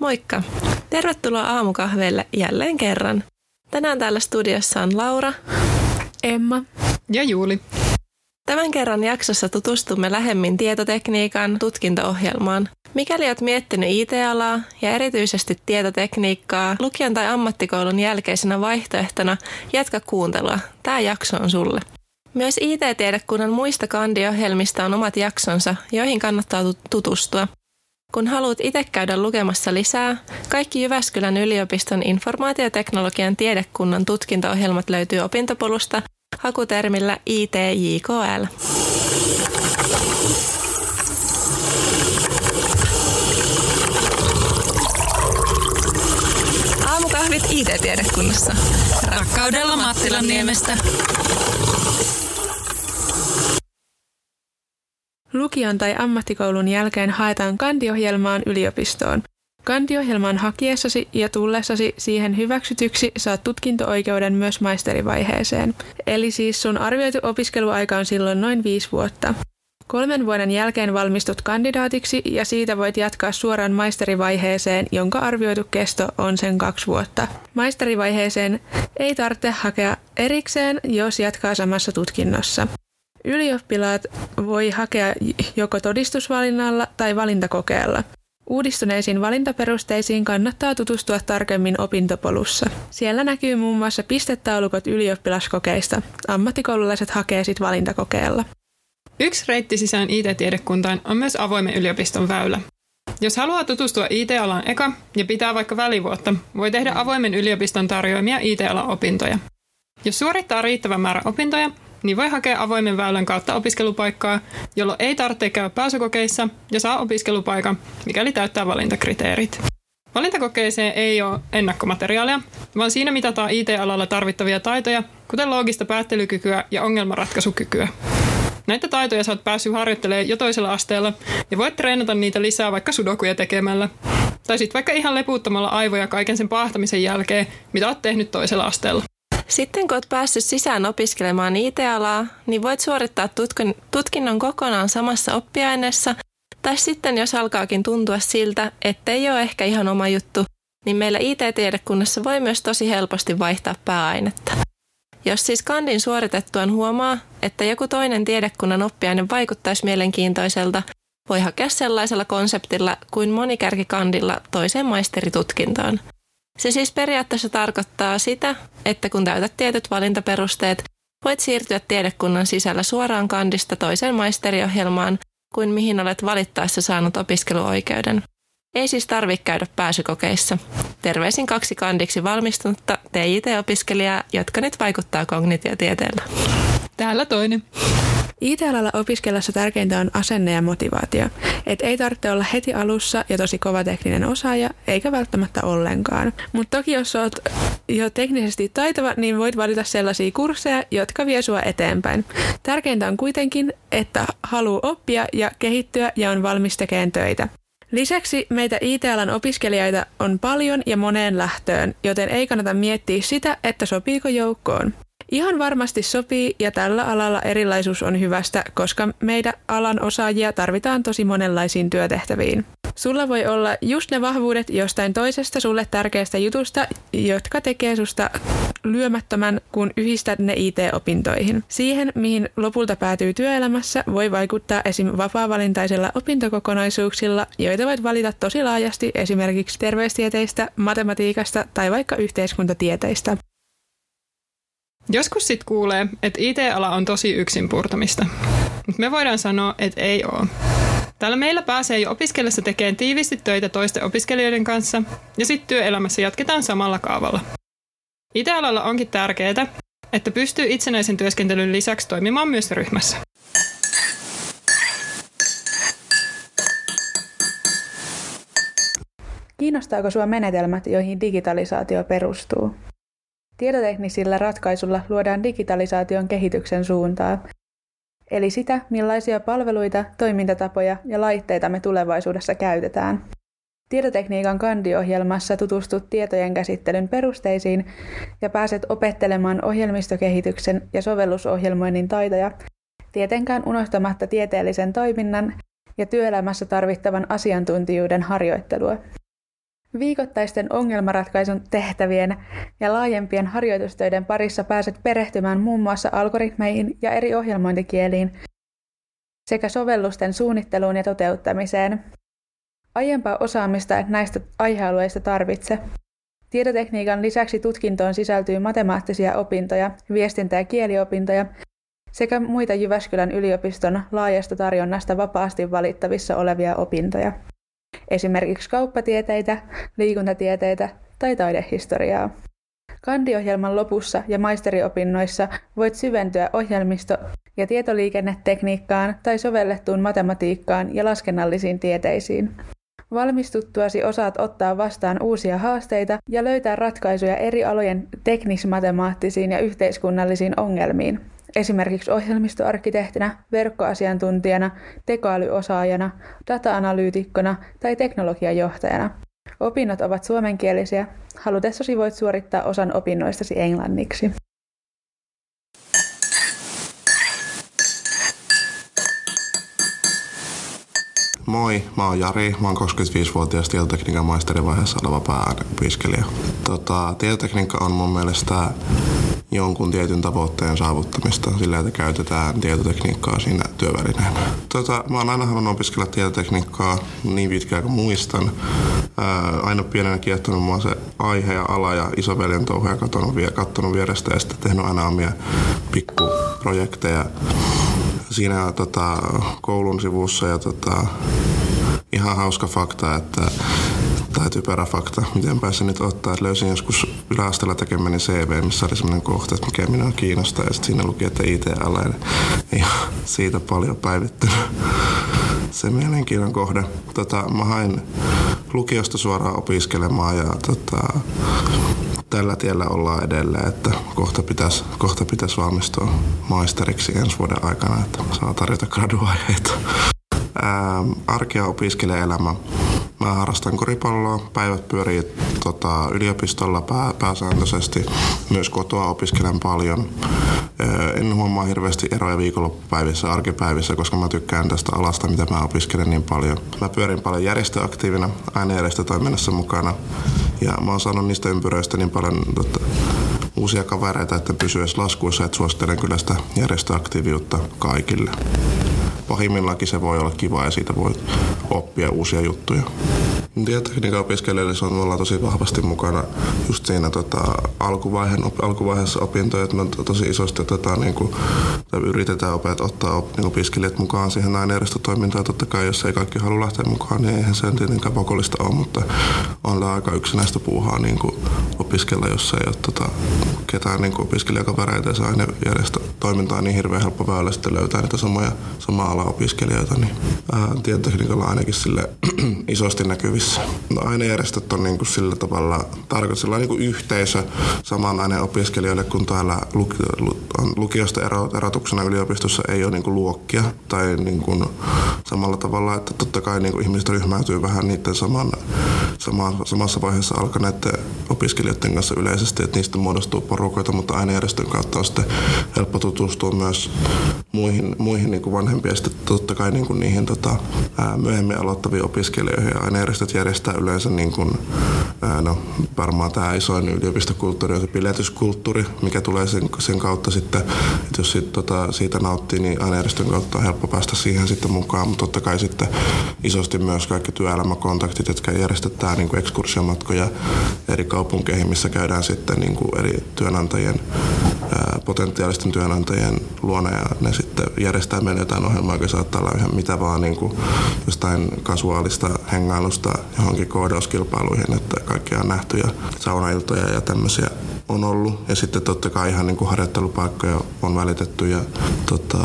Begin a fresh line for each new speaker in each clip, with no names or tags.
Moikka! Tervetuloa aamukahveille jälleen kerran. Tänään täällä studiossa on Laura,
Emma
ja Juuli.
Tämän kerran jaksossa tutustumme lähemmin tietotekniikan tutkinto-ohjelmaan. Mikäli olet miettinyt IT-alaa ja erityisesti tietotekniikkaa lukion tai ammattikoulun jälkeisenä vaihtoehtona, jatka kuuntelua. Tämä jakso on sulle. Myös IT-tiedekunnan muista kandiohjelmista on omat jaksonsa, joihin kannattaa tutustua. Kun haluat itse käydä lukemassa lisää, kaikki Jyväskylän yliopiston informaatioteknologian tiedekunnan tutkinto-ohjelmat löytyy opintopolusta hakutermillä ITJKL. Aamukahvit IT-tiedekunnassa. Rakkaudella Mattilan niemestä.
Lukion tai ammattikoulun jälkeen haetaan kandiohjelmaan yliopistoon. Kandiohjelmaan hakiessasi ja tullessasi siihen hyväksytyksi saat tutkinto-oikeuden myös maisterivaiheeseen. Eli siis sun arvioitu opiskeluaika on silloin noin viisi vuotta. Kolmen vuoden jälkeen valmistut kandidaatiksi ja siitä voit jatkaa suoraan maisterivaiheeseen, jonka arvioitu kesto on sen kaksi vuotta. Maisterivaiheeseen ei tarvitse hakea erikseen, jos jatkaa samassa tutkinnossa. Ylioppilaat voi hakea joko todistusvalinnalla tai valintakokeella. Uudistuneisiin valintaperusteisiin kannattaa tutustua tarkemmin opintopolussa. Siellä näkyy muun muassa pistetaulukot ylioppilaskokeista. Ammattikoululaiset hakee sit valintakokeella.
Yksi reitti sisään IT-tiedekuntaan on myös avoimen yliopiston väylä. Jos haluaa tutustua IT-alan eka ja pitää vaikka välivuotta, voi tehdä avoimen yliopiston tarjoamia IT-alan opintoja. Jos suorittaa riittävän määrä opintoja, niin voi hakea avoimen väylän kautta opiskelupaikkaa, jolloin ei tarvitse käydä pääsykokeissa ja saa opiskelupaikan, mikäli täyttää valintakriteerit. Valintakokeeseen ei ole ennakkomateriaalia, vaan siinä mitataan IT-alalla tarvittavia taitoja, kuten loogista päättelykykyä ja ongelmanratkaisukykyä. Näitä taitoja oot päässyt harjoittelemaan jo toisella asteella ja voit treenata niitä lisää vaikka sudokuja tekemällä. Tai sitten vaikka ihan leputtamalla aivoja kaiken sen paahtamisen jälkeen, mitä oot tehnyt toisella asteella.
Sitten kun olet päässyt sisään opiskelemaan IT-alaa, niin voit suorittaa tutkinnon kokonaan samassa oppiaineessa, tai sitten jos alkaakin tuntua siltä, ettei ole ehkä ihan oma juttu, niin meillä IT-tiedekunnassa voi myös tosi helposti vaihtaa pääainetta. Jos siis kandin suoritettuaan huomaa, että joku toinen tiedekunnan oppiaine vaikuttaisi mielenkiintoiselta, voi hakea sellaisella konseptilla kuin monikärkikandilla toiseen maisteritutkintoon – se siis periaatteessa tarkoittaa sitä, että kun täytät tietyt valintaperusteet, voit siirtyä tiedekunnan sisällä suoraan kandista toiseen maisteriohjelmaan kuin mihin olet valittaessa saanut opiskeluoikeuden. Ei siis tarvitse käydä pääsykokeissa. Terveisin kaksi kandiksi valmistunutta TIT-opiskelijaa, jotka nyt vaikuttaa kognitiotieteellä.
Täällä toinen.
IT-alalla opiskellessa tärkeintä on asenne ja motivaatio. Et ei tarvitse olla heti alussa ja tosi kova tekninen osaaja, eikä välttämättä ollenkaan. Mutta toki jos oot jo teknisesti taitava, niin voit valita sellaisia kursseja, jotka vie sua eteenpäin. Tärkeintä on kuitenkin, että haluaa oppia ja kehittyä ja on valmis tekemään töitä. Lisäksi meitä IT-alan opiskelijoita on paljon ja moneen lähtöön, joten ei kannata miettiä sitä, että sopiiko joukkoon. Ihan varmasti sopii ja tällä alalla erilaisuus on hyvästä, koska meidän alan osaajia tarvitaan tosi monenlaisiin työtehtäviin. Sulla voi olla just ne vahvuudet jostain toisesta sulle tärkeästä jutusta, jotka tekee susta lyömättömän, kun yhdistät ne IT-opintoihin. Siihen, mihin lopulta päätyy työelämässä, voi vaikuttaa esim. vapaa-valintaisilla opintokokonaisuuksilla, joita voit valita tosi laajasti esimerkiksi terveystieteistä, matematiikasta tai vaikka yhteiskuntatieteistä.
Joskus sitten kuulee, että IT-ala on tosi yksin purtamista. Mutta me voidaan sanoa, että ei ole. Täällä meillä pääsee jo opiskellessa tekemään tiivisti töitä toisten opiskelijoiden kanssa ja sitten työelämässä jatketaan samalla kaavalla. IT-alalla onkin tärkeää, että pystyy itsenäisen työskentelyn lisäksi toimimaan myös ryhmässä.
Kiinnostaako sinua menetelmät, joihin digitalisaatio perustuu? Tietoteknisillä ratkaisulla luodaan digitalisaation kehityksen suuntaa, eli sitä, millaisia palveluita, toimintatapoja ja laitteita me tulevaisuudessa käytetään. Tietotekniikan kandiohjelmassa tutustut tietojen käsittelyn perusteisiin ja pääset opettelemaan ohjelmistokehityksen ja sovellusohjelmoinnin taitoja, tietenkään unohtamatta tieteellisen toiminnan ja työelämässä tarvittavan asiantuntijuuden harjoittelua. Viikoittaisten ongelmanratkaisun tehtävien ja laajempien harjoitustöiden parissa pääset perehtymään muun muassa algoritmeihin ja eri ohjelmointikieliin sekä sovellusten suunnitteluun ja toteuttamiseen. Aiempaa osaamista et näistä aihealueista tarvitse. Tietotekniikan lisäksi tutkintoon sisältyy matemaattisia opintoja, viestintä- ja kieliopintoja sekä muita Jyväskylän yliopiston laajasta tarjonnasta vapaasti valittavissa olevia opintoja. Esimerkiksi kauppatieteitä, liikuntatieteitä tai taidehistoriaa. Kandiohjelman lopussa ja maisteriopinnoissa voit syventyä ohjelmisto- ja tietoliikennetekniikkaan tai sovellettuun matematiikkaan ja laskennallisiin tieteisiin. Valmistuttuasi osaat ottaa vastaan uusia haasteita ja löytää ratkaisuja eri alojen teknismatemaattisiin ja yhteiskunnallisiin ongelmiin, esimerkiksi ohjelmistoarkkitehtinä, verkkoasiantuntijana, tekoälyosaajana, data-analyytikkona tai teknologiajohtajana. Opinnot ovat suomenkielisiä. Halutessasi voit suorittaa osan opinnoistasi englanniksi.
Moi, mä oon Jari. Mä oon 25-vuotias tietotekniikan maisterivaiheessa oleva pääopiskelija. Tota, tietotekniikka on mun mielestä jonkun tietyn tavoitteen saavuttamista sillä, että käytetään tietotekniikkaa siinä työvälineenä. Tota, mä oon aina halunnut opiskella tietotekniikkaa niin pitkään kuin muistan. Ää, aina pienenä kiehtonut mua se aihe ja ala ja isoveljen touhuja katsonut, katsonut vierestä ja sitten tehnyt aina omia pikkuprojekteja siinä tota, koulun sivussa ja tota, ihan hauska fakta, että tai typerä fakta, miten pääsin nyt ottaa, että löysin joskus yläasteella tekemäni CV, missä oli semmoinen kohta, että mikä minua kiinnostaa, ja sitten siinä luki, että IT-ala, ja siitä paljon päivittynyt se mielenkiinnon kohde. Tota, mä hain lukiosta suoraan opiskelemaan ja tota, tällä tiellä ollaan edelleen, että kohta pitäisi, kohta pitäisi valmistua maisteriksi ensi vuoden aikana, että saa tarjota graduaiheita. Arkea opiskelijaelämä. Mä harrastan koripalloa, päivät pyörii tota, yliopistolla pää, pääsääntöisesti. Myös kotoa opiskelen paljon. En huomaa hirveästi eroja viikonloppupäivissä, arkipäivissä, koska mä tykkään tästä alasta, mitä mä opiskelen niin paljon. Mä pyörin paljon järjestöaktiivina, aina järjestötoiminnassa mukana. Ja mä oon saanut niistä ympyröistä niin paljon tota, uusia kavereita, että edes laskuissa, että suosittelen kyllä sitä järjestöaktiiviutta kaikille. Pahimmillaankin se voi olla kiva ja siitä voi oppia uusia juttuja. Tietotekniikan opiskelijoille se on me ollaan tosi vahvasti mukana just siinä tota, alkuvaiheen, op, alkuvaiheessa opintoja, että me tosi isosti tota, niin kuin, yritetään opet, ottaa op, niin opiskelijat mukaan siihen ainejärjestötoimintaan. Totta kai jos ei kaikki halua lähteä mukaan, niin eihän se tietenkään pakollista ole, mutta on aika yksinäistä puuhaa niin kuin opiskella, jos ei ole tota, ketään niin opiskelijakavereita ja se ainejärjestötoiminta on niin hirveän helppo väylä sitten löytää niitä samoja, samaa ala opiskelijoita, niin ää, tietotekniikalla ainakin sille isosti näkyvissä. No, ainejärjestöt on niin kuin sillä tavalla tarkoittaa niin kuin yhteisö saman aineen opiskelijoille, kun täällä on lukiosta erotuksena yliopistossa ei ole niin kuin luokkia tai niin kuin samalla tavalla, että totta kai niin kuin ihmiset ryhmäytyy vähän niiden saman, sama, samassa vaiheessa alkaneiden opiskelijoiden kanssa yleisesti, että niistä muodostuu porukoita, mutta ainejärjestön kautta on sitten helppo tutustua myös muihin, muihin niin kuin vanhempia sitten totta kai niin kuin niihin tota, myöhemmin aloittaviin opiskelijoihin. Ja ainejärjestöt järjestää yleensä niin kuin, no, varmaan tämä isoin yliopistokulttuuri on se piletyskulttuuri, mikä tulee sen, sen kautta sitten, että jos sit, tota, siitä nauttii, niin ainejärjestön kautta on helppo päästä siihen sitten mukaan, mutta totta kai sitten isosti myös kaikki työelämäkontaktit, jotka järjestetään niin kuin ekskursiomatkoja eri kaupunkeihin, missä käydään sitten niin kuin eri työnantajien, potentiaalisten työnantajien luona ja ne sitten järjestää meille jotain ohjelmaa, joka saattaa olla ihan mitä vaan niin kuin jostain kasuaalista hengailusta johonkin koodauskilpailuihin, että kaikkia on nähty ja saunailtoja ja tämmöisiä on ollut. Ja sitten totta kai ihan niin kuin harjoittelupaikkoja on välitetty ja tota,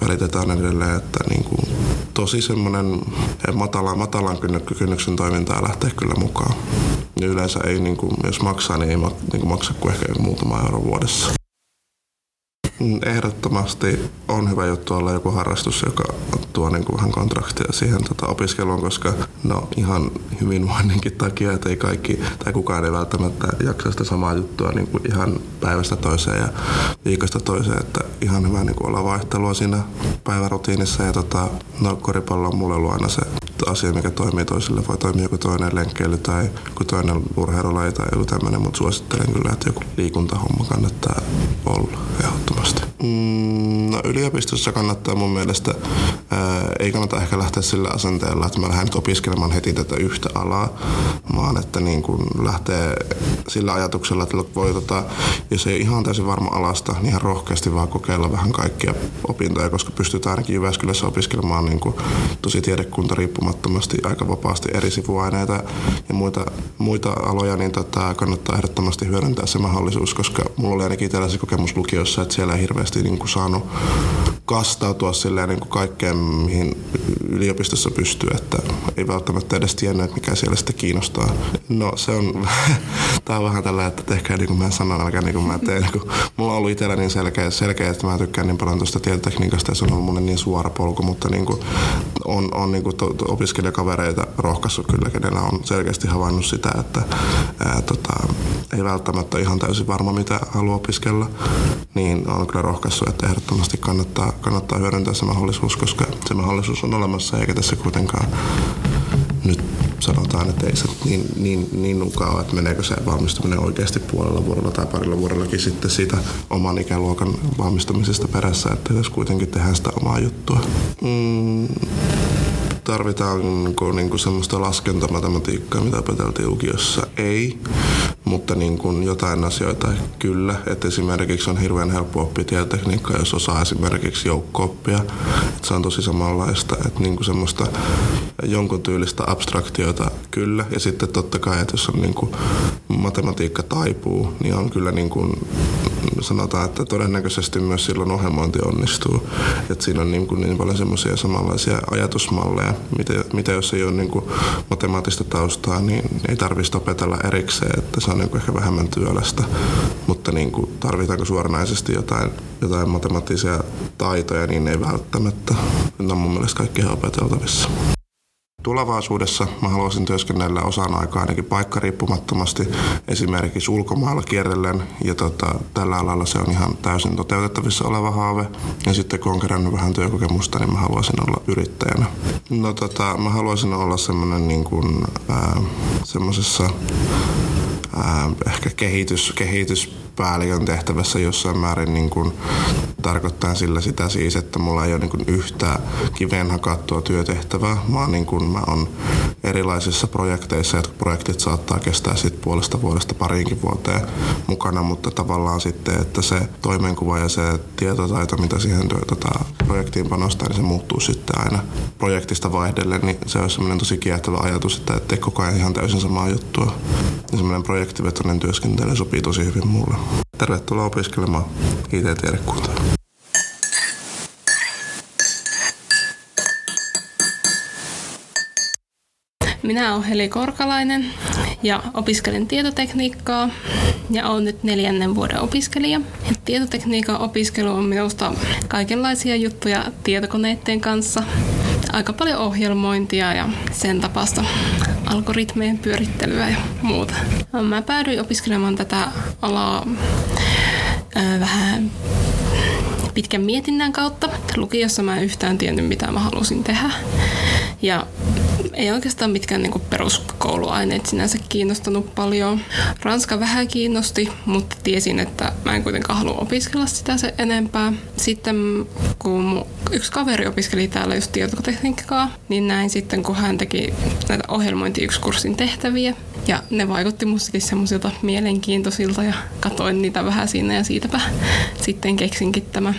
välitetään edelleen, että niin kuin, tosi semmoinen matalan, matalan kynnyksen toimintaa lähtee kyllä mukaan. Ja yleensä ei, niin kuin, jos maksaa, niin ei niin kuin maksa kuin ehkä muutama euro vuodessa. Ehdottomasti on hyvä juttu olla joku harrastus, joka tuo niin kuin vähän kontraktia siihen tota, opiskeluun, koska no ihan hyvinvoinninkin takia, että ei kaikki tai kukaan ei välttämättä jaksa sitä samaa juttua niin kuin ihan päivästä toiseen ja viikosta toiseen, että ihan hyvä niin kuin olla vaihtelua siinä päivärutiinissa ja tota, no, koripallo on mulle ollut aina se asia, mikä toimii toisille. Voi toimia joku toinen lenkkeily tai joku toinen urheilulaji tai joku tämmöinen, mutta suosittelen kyllä, että joku liikuntahomma kannattaa olla ehdottomasti. Mm, no, yliopistossa kannattaa mun mielestä, ää, ei kannata ehkä lähteä sillä asenteella, että mä lähden nyt opiskelemaan heti tätä yhtä alaa, vaan että niin kun lähtee sillä ajatuksella, että voi, tota, jos ei ihan täysin varma alasta, niin ihan rohkeasti vaan kokeilla vähän kaikkia opintoja, koska pystytään ainakin Jyväskylässä opiskelemaan niin kuin tosi tiedekunta riippumattomasti aika vapaasti eri sivuaineita ja muita, muita aloja, niin tota, kannattaa ehdottomasti hyödyntää se mahdollisuus, koska mulla oli ainakin tällaisen kokemus lukiossa, että siellä ei hirveästi niin kuin saanut kastautua silleen niin kuin kaikkeen, mihin yliopistossa pystyy, että ei välttämättä edes tiennyt, että mikä siellä sitten kiinnostaa. No se on, tää on vähän tällä, että tehkää niin kuin mä sanon, älkää niin kuin mä teen. Kun mulla on ollut itsellä niin selkeä, selkeä, että mä tykkään niin paljon tuosta tietotekniikasta ja se on ollut mun niin suora polku, mutta niin kuin on, on niin kuin to, to, opiskelijakavereita rohkaissut kyllä, kenellä on selkeästi havainnut sitä, että ää, tota, ei välttämättä ihan täysin varma, mitä haluaa opiskella, niin on kyllä rohkaissut, että ehdottomasti kannattaa, kannattaa hyödyntää se mahdollisuus, koska se mahdollisuus on olemassa eikä tässä kuitenkaan nyt sanotaan, että ei se niin, niin, niin nukaa, että meneekö se valmistuminen oikeasti puolella vuodella tai parilla vuodellakin sitten siitä oman ikäluokan valmistumisesta perässä, että jos kuitenkin tehdään sitä omaa juttua. Mm, tarvitaan niin kuin, niin kuin semmoista laskentamatematiikkaa, mitä opeteltiin lukiossa? Ei, mutta niin jotain asioita kyllä. Että esimerkiksi on hirveän helppo oppia tietotekniikkaa, jos osaa esimerkiksi joukko-oppia. Että se on tosi samanlaista, että niin kuin semmoista jonkun tyylistä abstraktioita kyllä. Ja sitten totta kai, että jos on niin kuin matematiikka taipuu, niin on kyllä niin kuin sanotaan, että todennäköisesti myös silloin ohjelmointi onnistuu. Että siinä on niin, kuin niin paljon semmoisia samanlaisia ajatusmalleja, mitä, mitä jos ei ole niin kuin matemaattista taustaa, niin ei tarvitsisi opetella erikseen, että se on niin kuin ehkä vähemmän työlästä. Mutta niin kuin, tarvitaanko suoranaisesti jotain, jotain matemaattisia taitoja, niin ei välttämättä. Ne on mun mielestä kaikki ihan opeteltavissa. Tulevaisuudessa mä haluaisin työskennellä osan aikaa ainakin paikkariippumattomasti, esimerkiksi ulkomailla kierrellen, ja tota, tällä alalla se on ihan täysin toteutettavissa oleva haave. Ja sitten kun on kerännyt vähän työkokemusta, niin mä haluaisin olla yrittäjänä. No tota, mä haluaisin olla semmoinen niin kuin, semmoisessa äh, ehkä kehitys, kehityspäällikön tehtävässä jossain määrin niin kuin, tarkoittaa sillä sitä siis, että mulla ei ole niin kuin yhtä kiveen hakattua työtehtävää, vaan niin kuin mä on erilaisissa projekteissa, jotka projektit saattaa kestää sit puolesta vuodesta pariinkin vuoteen mukana, mutta tavallaan sitten, että se toimenkuva ja se tietotaito, mitä siihen tota, projektiin panostaa, niin se muuttuu sitten aina projektista vaihdellen, niin se on semmoinen tosi kiehtova ajatus, että et tee koko ajan ihan täysin samaa juttua. Ja semmoinen projektivetoinen työskentely sopii tosi hyvin mulle. Tervetuloa opiskelemaan IT-tiedekuntaa.
Minä olen Heli Korkalainen ja opiskelen tietotekniikkaa ja olen nyt neljännen vuoden opiskelija. Ja tietotekniikan opiskelu on minusta kaikenlaisia juttuja tietokoneiden kanssa. Aika paljon ohjelmointia ja sen tapasta algoritmeen pyörittelyä ja muuta. Mä päädyin opiskelemaan tätä alaa äh, vähän pitkän mietinnän kautta. Lukiossa mä en yhtään tiennyt, mitä mä halusin tehdä. Ja ei oikeastaan mitkään niin peruskouluaineet sinänsä kiinnostanut paljon. Ranska vähän kiinnosti, mutta tiesin, että mä en kuitenkaan halua opiskella sitä se enempää. Sitten kun mun yksi kaveri opiskeli täällä just tietotekniikkaa, niin näin sitten, kun hän teki näitä ohjelmointi kurssin tehtäviä. Ja ne vaikutti mustakin semmoisilta mielenkiintoisilta ja katoin niitä vähän siinä ja siitäpä sitten keksinkin tämä.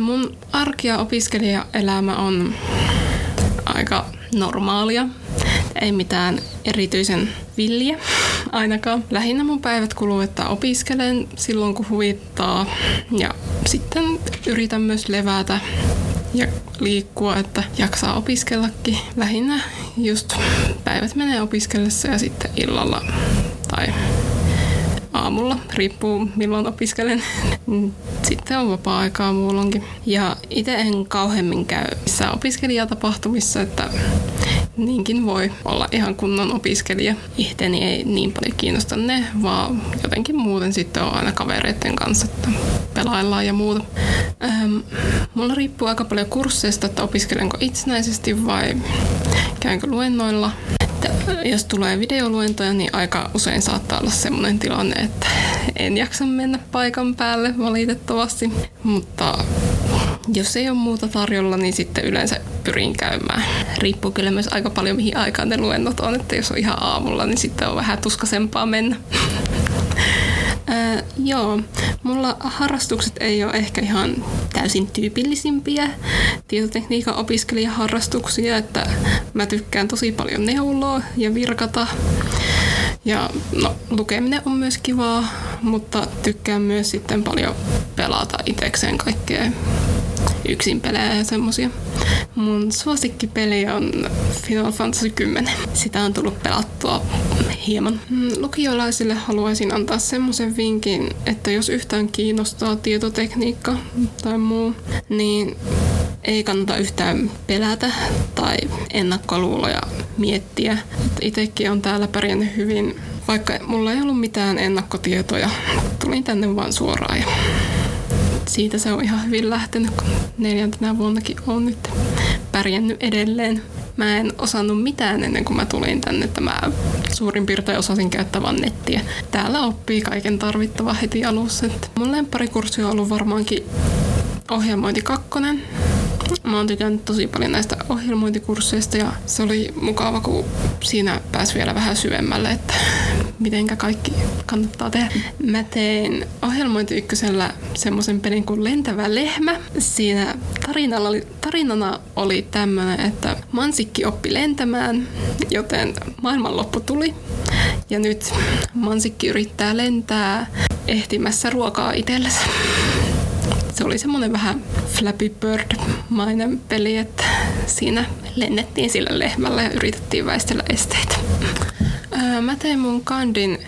Mun arki- ja opiskelijaelämä on aika normaalia. Ei mitään erityisen villiä ainakaan. Lähinnä mun päivät kuluu, että opiskelen silloin kun huvittaa ja sitten yritän myös levätä ja liikkua, että jaksaa opiskellakin. Lähinnä just päivät menee opiskellessa ja sitten illalla tai aamulla, riippuu milloin opiskelen. Sitten on vapaa-aikaa muulloinkin. Ja itse en kauheammin käy missään opiskelijatapahtumissa, että niinkin voi olla ihan kunnon opiskelija. Ihteni ei niin paljon kiinnosta ne, vaan jotenkin muuten sitten on aina kavereiden kanssa, että pelaillaan ja muuta. Ähm, mulla riippuu aika paljon kursseista, että opiskelenko itsenäisesti vai käynkö luennoilla. Että jos tulee videoluentoja, niin aika usein saattaa olla sellainen tilanne, että en jaksa mennä paikan päälle valitettavasti. Mutta jos ei ole muuta tarjolla, niin sitten yleensä pyrin käymään. Riippuu kyllä myös aika paljon mihin aikaan ne luennot on, että jos on ihan aamulla, niin sitten on vähän tuskasempaa mennä. Ää, joo, mulla harrastukset ei ole ehkä ihan täysin tyypillisimpiä tietotekniikan opiskelijaharrastuksia, että mä tykkään tosi paljon neuloa ja virkata. Ja no, lukeminen on myös kivaa, mutta tykkään myös sitten paljon pelata itsekseen kaikkea yksin pelejä ja semmosia. Mun suosikkipeli on Final Fantasy 10. Sitä on tullut pelattua hieman. Mm, lukiolaisille haluaisin antaa semmoisen vinkin, että jos yhtään kiinnostaa tietotekniikka tai muu, niin ei kannata yhtään pelätä tai ennakkoluuloja miettiä. Itsekin on täällä pärjännyt hyvin, vaikka mulla ei ollut mitään ennakkotietoja. Tulin tänne vaan suoraan ja siitä se on ihan hyvin lähtenyt, kun neljäntenä vuonnakin on nyt pärjännyt edelleen. Mä en osannut mitään ennen kuin mä tulin tänne, että mä suurin piirtein osasin käyttää vaan nettiä. Täällä oppii kaiken tarvittava heti alussa. Mun lempparikurssi on ollut varmaankin ohjelmointi kakkonen. Mä oon tykännyt tosi paljon näistä ohjelmointikursseista ja se oli mukava, kun siinä pääsi vielä vähän syvemmälle, että mitenkä kaikki kannattaa tehdä. Mä tein ohjelmointi ykkösellä semmoisen pelin kuin Lentävä lehmä. Siinä tarinalla oli, tarinana oli tämmöinen, että mansikki oppi lentämään, joten maailmanloppu tuli. Ja nyt mansikki yrittää lentää ehtimässä ruokaa itsellensä se oli semmoinen vähän Flappy Bird-mainen peli, että siinä lennettiin sillä lehmällä ja yritettiin väistellä esteitä. Mä tein mun kandin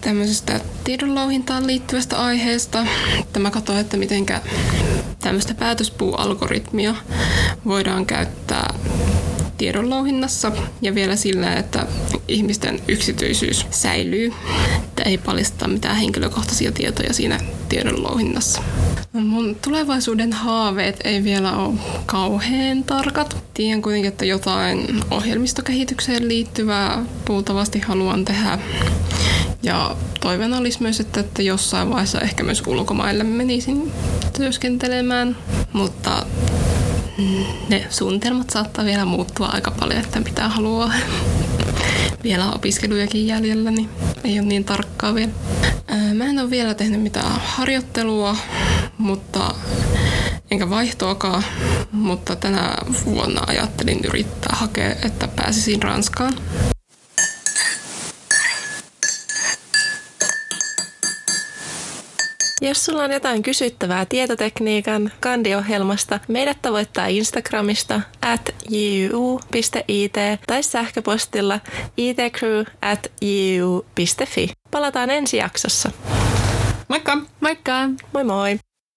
tämmöisestä tiedonlouhintaan liittyvästä aiheesta. Että mä katsoin, että mitenkä tämmöistä päätöspuualgoritmia voidaan käyttää tiedonlouhinnassa ja vielä sillä, että ihmisten yksityisyys säilyy, että ei paljasta mitään henkilökohtaisia tietoja siinä tiedonlouhinnassa. Mun tulevaisuuden haaveet ei vielä ole kauhean tarkat. Tiedän kuitenkin, että jotain ohjelmistokehitykseen liittyvää puultavasti haluan tehdä. Ja toivena olisi myös, että, että jossain vaiheessa ehkä myös ulkomaille menisin työskentelemään, mutta ne suunnitelmat saattaa vielä muuttua aika paljon, että mitä haluaa. vielä opiskelujakin jäljellä, niin ei ole niin tarkkaa vielä. Mä en ole vielä tehnyt mitään harjoittelua, mutta enkä vaihtoakaan, mutta tänä vuonna ajattelin yrittää hakea, että pääsisin Ranskaan.
Jos sulla on jotain kysyttävää tietotekniikan kandiohjelmasta, meidät tavoittaa Instagramista at juu.it tai sähköpostilla itcrew at juu.fi. Palataan ensi jaksossa.
Moikka!
Moikka!
Moi moi!